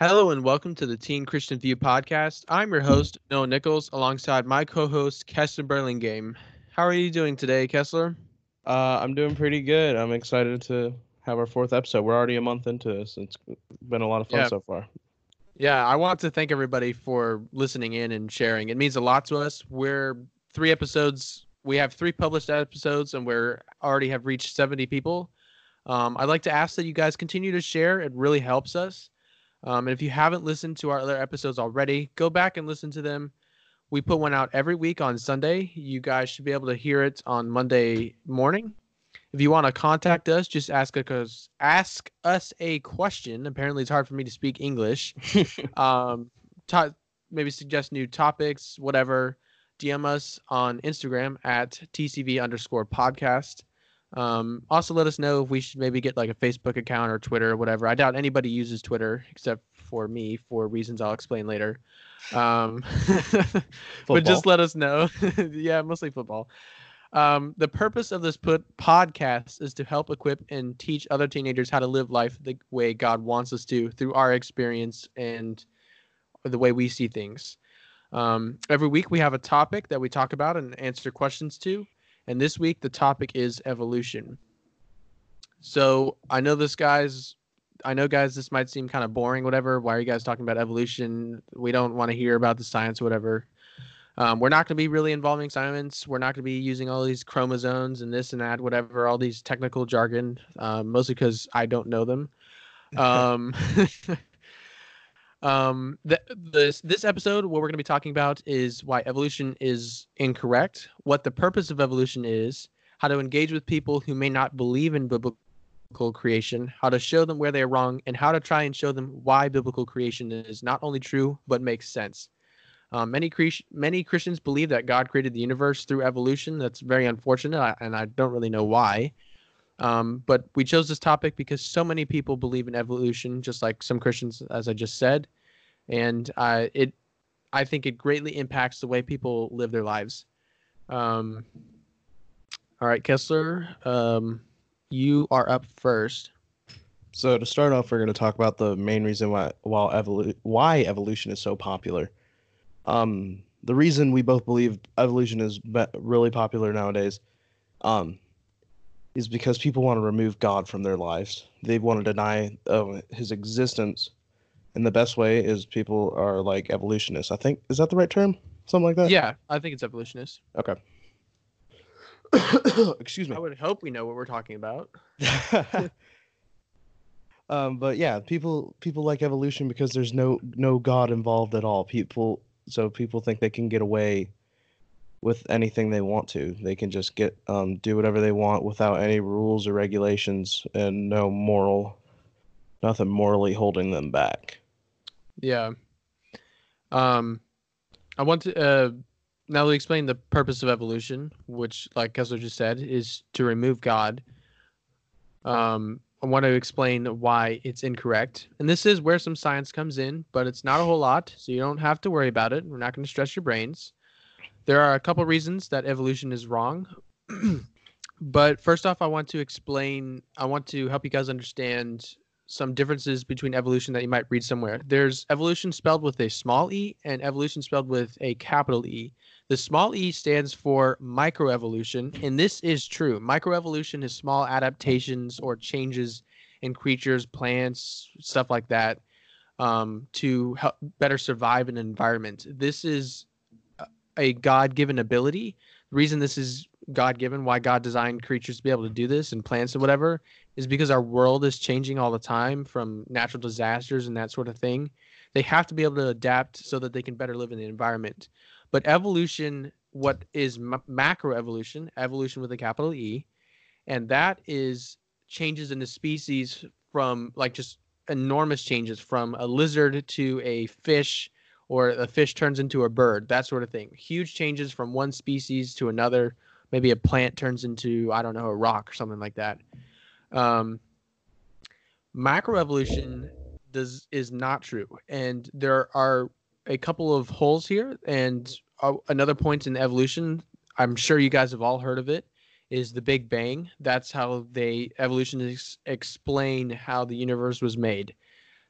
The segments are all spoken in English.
Hello and welcome to the Teen Christian View podcast. I'm your host, Noah Nichols, alongside my co-host, Kessler Burlingame. How are you doing today, Kessler? Uh, I'm doing pretty good. I'm excited to have our fourth episode. We're already a month into this. It's been a lot of fun Yeah. so far. Yeah, I want to thank everybody for listening in and sharing. It means a lot to us. We're three episodes. We have three published episodes, and we're already have reached 70 people. Um, I'd like to ask that you guys continue to share. It really helps us. Um, and if you haven't listened to our other episodes already, go back and listen to them. We put one out every week on Sunday. You guys should be able to hear it on Monday morning. If you want to contact us, just ask us ask us a question. Apparently, it's hard for me to speak English. um, to- maybe suggest new topics, whatever. DM us on Instagram at TCV underscore podcast. Um, also, let us know if we should maybe get like a Facebook account or Twitter or whatever. I doubt anybody uses Twitter except for me for reasons I'll explain later. Um, but just let us know. yeah, mostly football. Um, the purpose of this put podcast is to help equip and teach other teenagers how to live life the way God wants us to through our experience and the way we see things. Um, every week we have a topic that we talk about and answer questions to. And this week the topic is evolution. So I know this guy's I know guys this might seem kind of boring, whatever. Why are you guys talking about evolution? We don't want to hear about the science, whatever. Um, we're not going to be really involving science. We're not going to be using all these chromosomes and this and that, whatever, all these technical jargon, um, mostly because I don't know them. Um, um, th- this this episode, what we're going to be talking about is why evolution is incorrect, what the purpose of evolution is, how to engage with people who may not believe in biblical creation, how to show them where they are wrong, and how to try and show them why biblical creation is not only true but makes sense. Um, many Chris- many Christians believe that God created the universe through evolution. That's very unfortunate, and I don't really know why. Um, but we chose this topic because so many people believe in evolution, just like some Christians, as I just said, and uh, it, I think it greatly impacts the way people live their lives. Um, all right, Kessler, um, you are up first. So to start off, we're going to talk about the main reason why why, evolu- why evolution is so popular. Um, the reason we both believe evolution is be- really popular nowadays, um, is because people want to remove God from their lives. They want to deny uh, His existence, and the best way is people are like evolutionists. I think is that the right term? Something like that. Yeah, I think it's evolutionist. Okay. Excuse me. I would hope we know what we're talking about. um, but yeah, people people like evolution because there's no no God involved at all. People so people think they can get away with anything they want to. They can just get um, do whatever they want without any rules or regulations and no moral nothing morally holding them back. Yeah. Um, I want to uh, now to explain the purpose of evolution, which, like Kessler just said, is to remove God. Um, I want to explain why it's incorrect, and this is where some science comes in, but it's not a whole lot, so you don't have to worry about it. We're not going to stress your brains. There are a couple reasons that evolution is wrong. but first off, I want to explain, I want to help you guys understand some differences between evolution that you might read somewhere. There's evolution spelled with a small e and evolution spelled with a capital E. The small e stands for microevolution, and this is true. Microevolution is small adaptations or changes in creatures, plants, stuff like that, um, to help better survive an environment. This is a- God given ability. The reason this is God given, why God designed creatures to be able to do this and plants and whatever, is because our world is changing all the time from natural disasters and that sort of thing. They have to be able to adapt so that they can better live in the environment. But evolution, what is m- macroevolution, evolution with a capital E, and that is changes in the species from like just enormous changes from a lizard to a fish or a fish turns into a bird, that sort of thing. Huge changes from one species to another. Maybe a plant turns into, I don't know, a rock or something like that. Um, macroevolution does is not true, and there are a couple of holes here. And uh, another point in evolution, I'm sure you guys have all heard of it, is the Big Bang. That's how they evolutionists explain how the universe was made.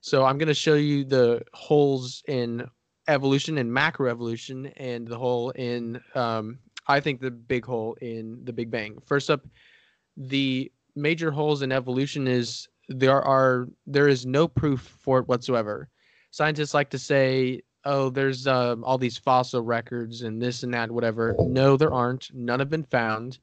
So I'm going to show you the holes in evolution and macroevolution and the hole in um, I think the big hole in the Big Bang. First up, the major holes in evolution is there are there is no proof for it whatsoever. Scientists like to say, "Oh, there's um, all these fossil records and this and that, whatever." No, there aren't. None have been found.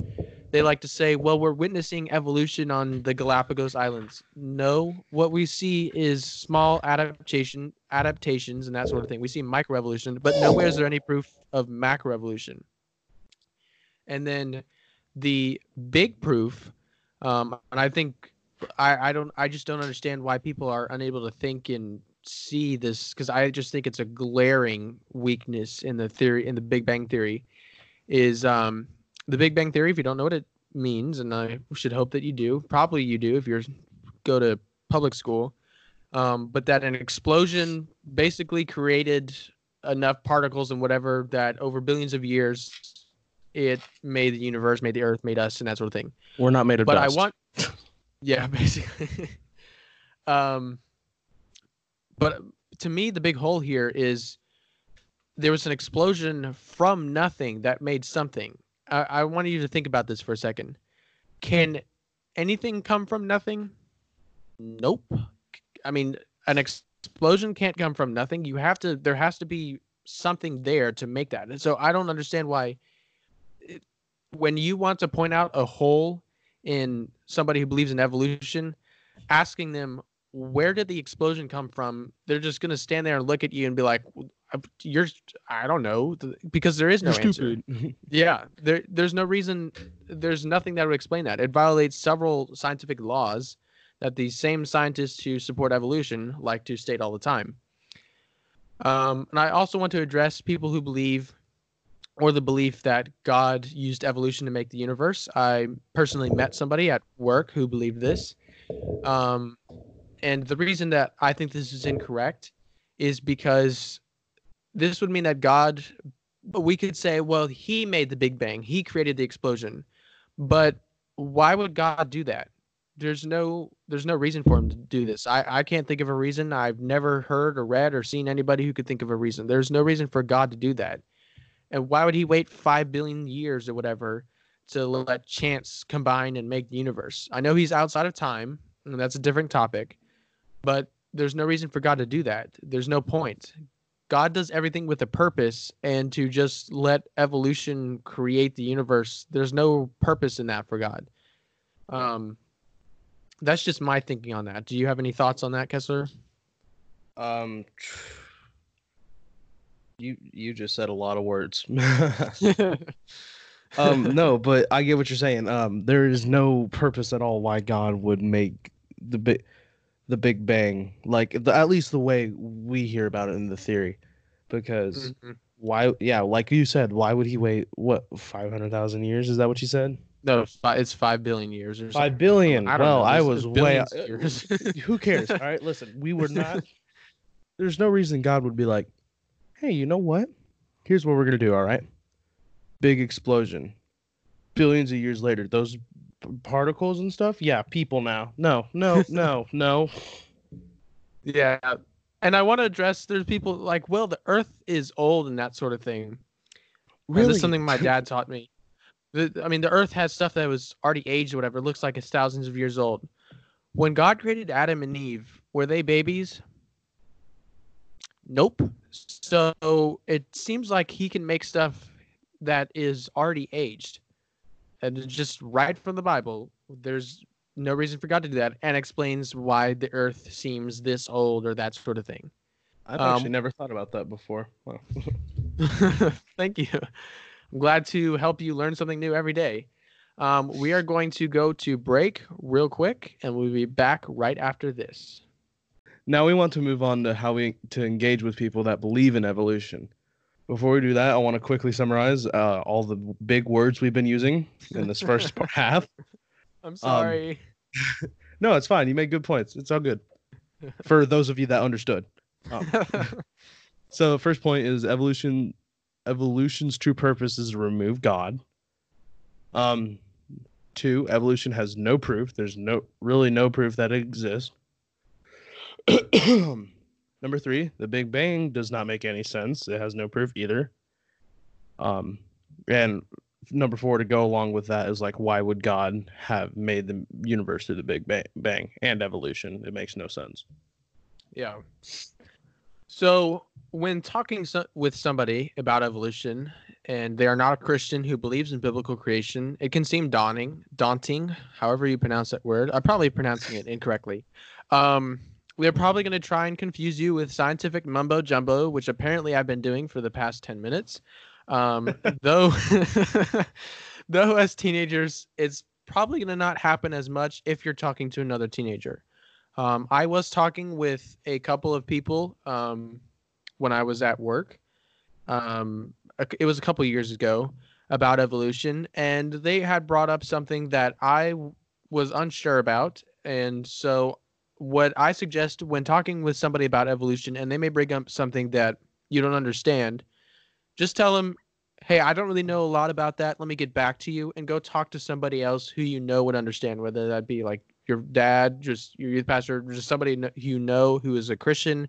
They like to say, "Well, we're witnessing evolution on the Galapagos Islands." No, what we see is small adaptation adaptations and that sort of thing. We see microevolution, but nowhere is there any proof of macroevolution. And then the big proof, um, and I think I, I don't I just don't understand why people are unable to think and see this because I just think it's a glaring weakness in the theory in the Big Bang theory is um, the Big Bang theory. If you don't know what it means, and I should hope that you do, probably you do if you're go to public school, um, but that an explosion basically created enough particles and whatever that over billions of years it made the universe, made the earth, made us, and that sort of thing. We're not made of But dust. I want, yeah, basically. um, but to me, the big hole here is there was an explosion from nothing that made something. I, I want you to think about this for a second. Can anything come from nothing? Nope. I mean, an ex- explosion can't come from nothing. You have to. There has to be something there to make that. And so I don't understand why. It, when you want to point out a hole in somebody who believes in evolution, asking them where did the explosion come from, they're just gonna stand there and look at you and be like, "You're, I don't know," because there is no You're answer. stupid. Yeah, there there's no reason there's nothing that would explain that. It violates several scientific laws that these same scientists who support evolution like to state all the time. Um, and I also want to address people who believe or the belief that God used evolution to make the universe. I personally met somebody at work who believed this. Um, and the reason that I think this is incorrect is because this would mean that God we could say, well, he made the Big Bang, he created the explosion. But why would God do that? There's no there's no reason for him to do this. I, I can't think of a reason. I've never heard or read or seen anybody who could think of a reason. There's no reason for God to do that. And why would he wait five billion years or whatever to let chance combine and make the universe? I know he's outside of time, and that's a different topic, but there's no reason for God to do that. There's no point. God does everything with a purpose, and to just let evolution create the universe, there's no purpose in that for God. Um, that's just my thinking on that. Do you have any thoughts on that, Kessler? Um, you you just said a lot of words. um, no, but I get what you're saying. Um, there is no purpose at all why God would make the big the Big Bang like the, at least the way we hear about it in the theory, because Mhm. why? Yeah, like you said, why would he wait? What five hundred thousand years? Is that what you said? No, it's five billion years or five billion. I don't well, know. I was way. Who cares? All right, listen. We were not. There's no reason God would be like, "Hey, you know what? Here's what we're gonna do. All right, big explosion. Billions of years later, those particles and stuff. Yeah, people now. No, no, no, no. Yeah. And I want to address there's people like, well, the earth is old and that sort of thing. And This is something my dad taught me. The, I mean, the earth has stuff that was already aged or whatever. It looks like it's thousands of years old. When God created Adam and Eve, were they babies? Nope. So it seems like he can make stuff that is already aged. And just right from the Bible. There's no reason for God to do that and explains why the earth seems this old or that sort of thing. I've Um, actually never thought about that before. Wow. Thank you. I'm glad to help you learn something new every day. Um, we are going to go to break real quick, and we'll be back right after this. Now we want to move on to how we to engage with people that believe in evolution. Before we do that, I want to quickly summarize uh, all the big words we've been using in this first half. I'm sorry. No, it's fine. You made good points. It's all good. For those of you that understood. Um, so first point is evolution evolution's true purpose is to remove God. Um two, evolution has no proof. There's no really no proof that it exists. Number three, the Big Bang does not make any sense. It has no proof either. Um, and number four to go along with that is like, why would God have made the universe through the Big Bang, bang and evolution? It makes no sense. Yeah. So when talking so- with somebody about evolution and they are not a Christian who believes in biblical creation, it can seem daunting, daunting, however you pronounce that word. I'm probably pronouncing it incorrectly. Um, they're probably going to try and confuse you with scientific mumbo jumbo, which apparently I've been doing for the past 10 minutes. Um, though, though as teenagers, it's probably going to not happen as much if you're talking to another teenager. Um, I was talking with a couple of people um, when I was at work. Um, it was a couple years ago about evolution, and they had brought up something that I was unsure about. And so, what I suggest when talking with somebody about evolution, and they may bring up something that you don't understand, just tell them, hey, I don't really know a lot about that. Let me get back to you and go talk to somebody else who you know would understand, whether that be like your dad, just your youth pastor, just somebody you know who is a Christian,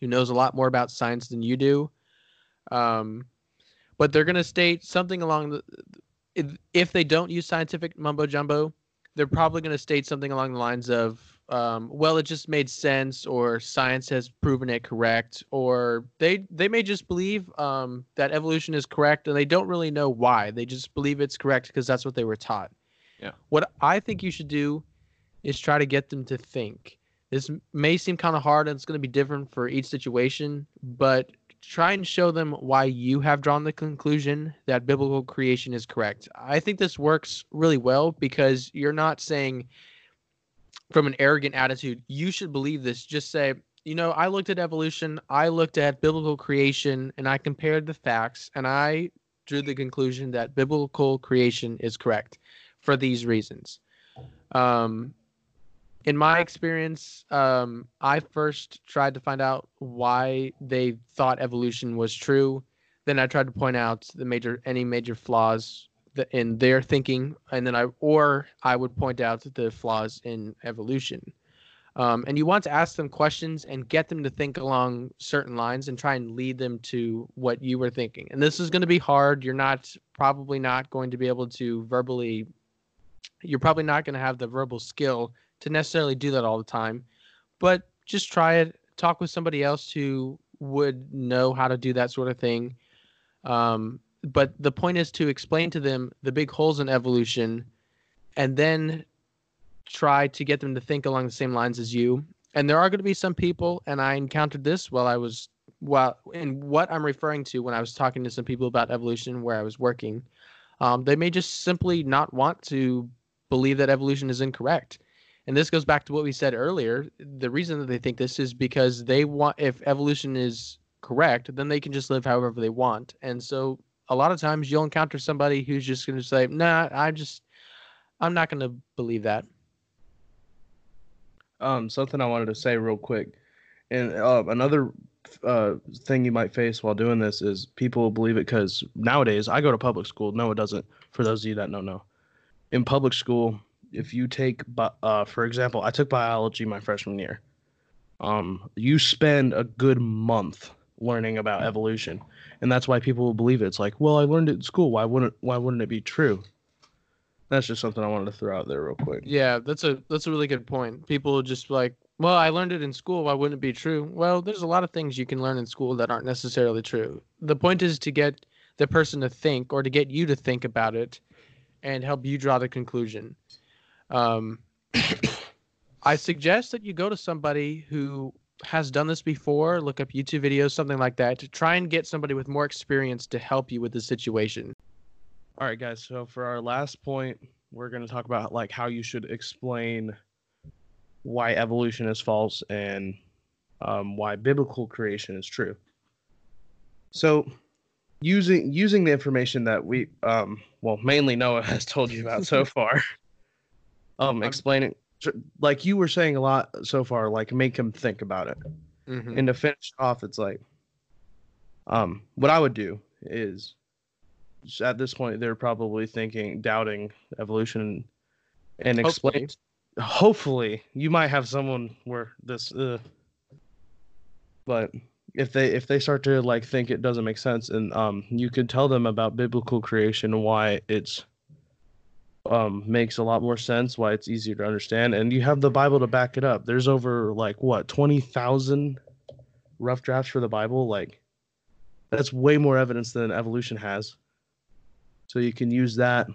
who knows a lot more about science than you do. Um, but they're going to state something along the if they don't use scientific mumbo jumbo, they're probably going to state something along the lines of, um, "Well, it just made sense," or "Science has proven it correct," or they they may just believe um, that evolution is correct and they don't really know why. They just believe it's correct because that's what they were taught. Yeah. What I think you should do is try to get them to think. This may seem kind of hard and it's going to be different for each situation, but try and show them why you have drawn the conclusion that biblical creation is correct. I think this works really well because you're not saying from an arrogant attitude, you should believe this. Just say, you know, I looked at evolution, I looked at biblical creation, and I compared the facts, and I drew the conclusion that biblical creation is correct for these reasons. Um, in my experience, um, I first tried to find out why they thought evolution was true. Then I tried to point out the major any major flaws in their thinking, and then I or I would point out the flaws in evolution. Um, and you want to ask them questions and get them to think along certain lines and try and lead them to what you were thinking. And this is going to be hard. You're not probably not going to be able to verbally. You're probably not going to have the verbal skill to necessarily do that all the time, but just try it. Talk with somebody else who would know how to do that sort of thing. Um, but the point is to explain to them the big holes in evolution and then try to get them to think along the same lines as you. And there are going to be some people, and I encountered this while I was well in what I'm referring to when I was talking to some people about evolution where I was working. Um, they may just simply not want to believe that evolution is incorrect. And this goes back to what we said earlier. The reason that they think this is because they want, if evolution is correct, then they can just live however they want. And so a lot of times you'll encounter somebody who's just going to say, nah, I just, I'm not going to believe that. Um, something I wanted to say real quick. And uh, another uh, thing you might face while doing this is people believe it because nowadays I go to public school. No, it doesn't. For those of you that don't know, in public school, if you take, uh, for example, I took biology my freshman year. Um, you spend a good month learning about evolution, and that's why people will believe it. It's like, well, I learned it in school. Why wouldn't Why wouldn't it be true? That's just something I wanted to throw out there real quick. Yeah, that's a that's a really good point. People just like, well, I learned it in school. Why wouldn't it be true? Well, there's a lot of things you can learn in school that aren't necessarily true. The point is to get the person to think, or to get you to think about it, and help you draw the conclusion. Um, I suggest that you go to somebody who has done this before, look up YouTube videos, something like that, to try and get somebody with more experience to help you with the situation. All right, guys. So for our last point, we're going to talk about like how you should explain why evolution is false and um, why biblical creation is true. So, using using the information that we, um, well, mainly Noah has told you about so far, um, explaining like you were saying a lot so far, like make him think about it. Mm-hmm. And to finish off, it's like, um, what I would do is at this point they're probably thinking, doubting evolution, and explain hopefully you might have someone where this uh, but if they if they start to like think it doesn't make sense and um you could tell them about biblical creation and why it's um makes a lot more sense why it's easier to understand. And you have the bible to back it up. There's over like what 20,000 rough drafts for the bible? Like that's way more evidence than evolution has. So you can use that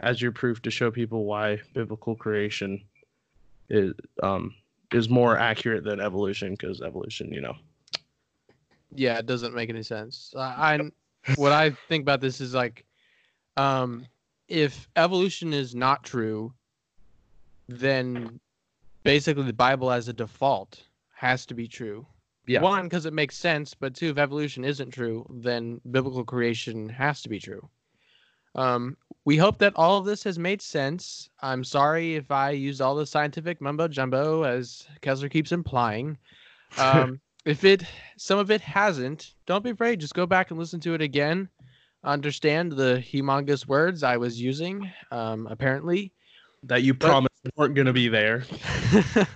as your proof to show people why biblical creation is um is more accurate than evolution because evolution you know. Yeah, it doesn't make any sense. I, I what I think about this is like, um, if evolution is not true, then basically the Bible as a default has to be true. Yeah. One, because it makes sense, but two, if evolution isn't true, then biblical creation has to be true. Um, we hope that all of this has made sense. I'm sorry if I used all the scientific mumbo jumbo, as Kessler keeps implying. Um, if it some of it hasn't, don't be afraid. Just go back and listen to it again. Understand the humongous words I was using. Um, apparently, that you But- promised weren't going to be there.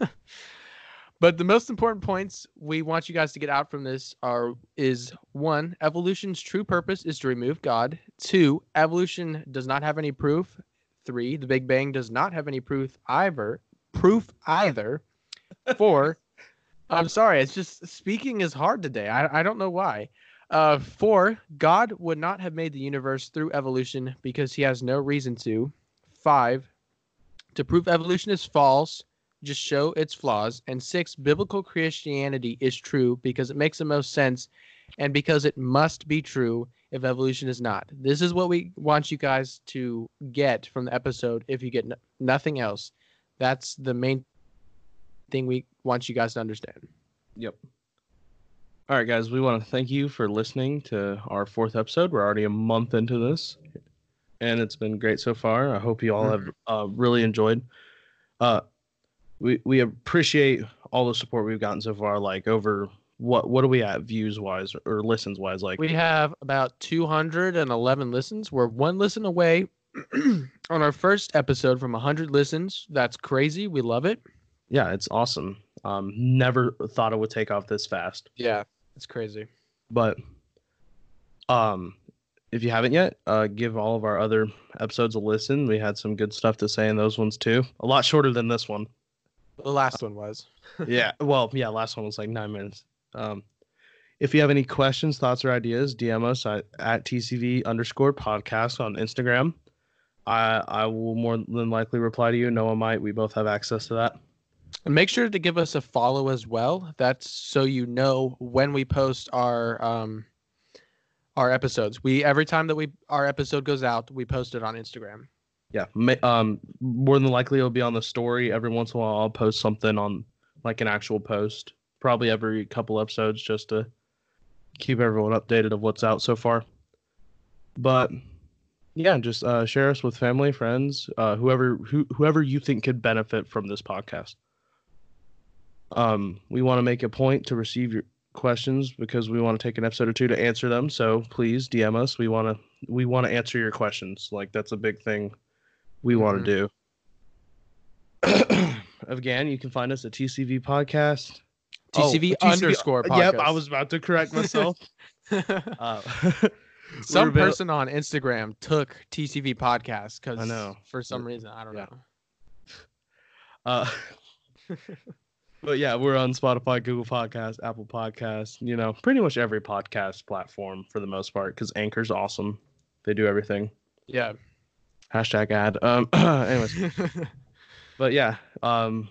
But the most important points we want you guys to get out from this are is one evolution's true purpose is to remove god. Two evolution does not have any proof. Three the big bang does not have any proof either proof either. Four i'm sorry it's just speaking is hard today. I, I don't know why uh, four god would not have made the universe through evolution because he has no reason to five to prove evolution is false just show its flaws. And six, biblical Christianity is true because it makes the most sense and because it must be true if evolution is not. This is what we want you guys to get from the episode if you get nothing else. That's the main thing we want you guys to understand. Yep. All right, guys, we want to thank you for listening to our fourth episode. We're already a month into this, and it's been great so far. I hope you all have uh, really enjoyed. Uh, we we appreciate all the support we've gotten so far. Like over what what are we at views wise or listens wise? Like We have about 211 listens. We're one listen away on our first episode from 100 listens. That's crazy. We love it. yeah, it's awesome. Um, never thought it would take off this fast. Yeah, it's crazy. but um if you haven't yet uh give all of our other episodes a listen. We had some good stuff to say in those ones too. A lot shorter than this one. The last one was. yeah well yeah last one was like nine minutes. Um if you have any questions thoughts or ideas dm us at, at tcv underscore podcast on instagram. I i will more than likely reply to you. Noah might. We both have access to that And make sure to give us a follow as well. That's so you know when we post our um our episodes. We every time that we our episode goes out, we post it on Instagram. yeah um more than likely it'll be on the story every once in a while i'll post something on like an actual post probably every couple episodes just to keep everyone updated of what's out so far but yeah just uh share us with family friends uh whoever who, whoever you think could benefit from this podcast um we want to make a point to receive your questions because we want to take an episode or two to answer them so please dm us we want to we want to answer your questions like that's a big thing we want to do again you can find us at tcv podcast Oh, TCV underscore podcast. yep i was about to correct myself uh, Some person on Instagram took TCV podcast because I know. for some reason I don't Yeah. know. Uh, but yeah, we're on Spotify, Google Podcast, Apple Podcast, you know, pretty much every podcast platform for the most part because Anchor's awesome. They do everything. Yeah. Hashtag ad. Um, anyways, but yeah, um,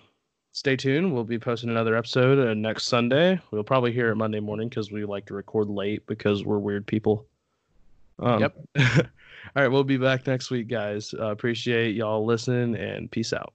stay tuned. We'll be posting another episode uh, next Sunday. We'll probably hear it Monday morning because we like to record late because we're weird people. Um, Yep. all right, we'll be back next week, guys. Uh, appreciate y'all listening and peace out.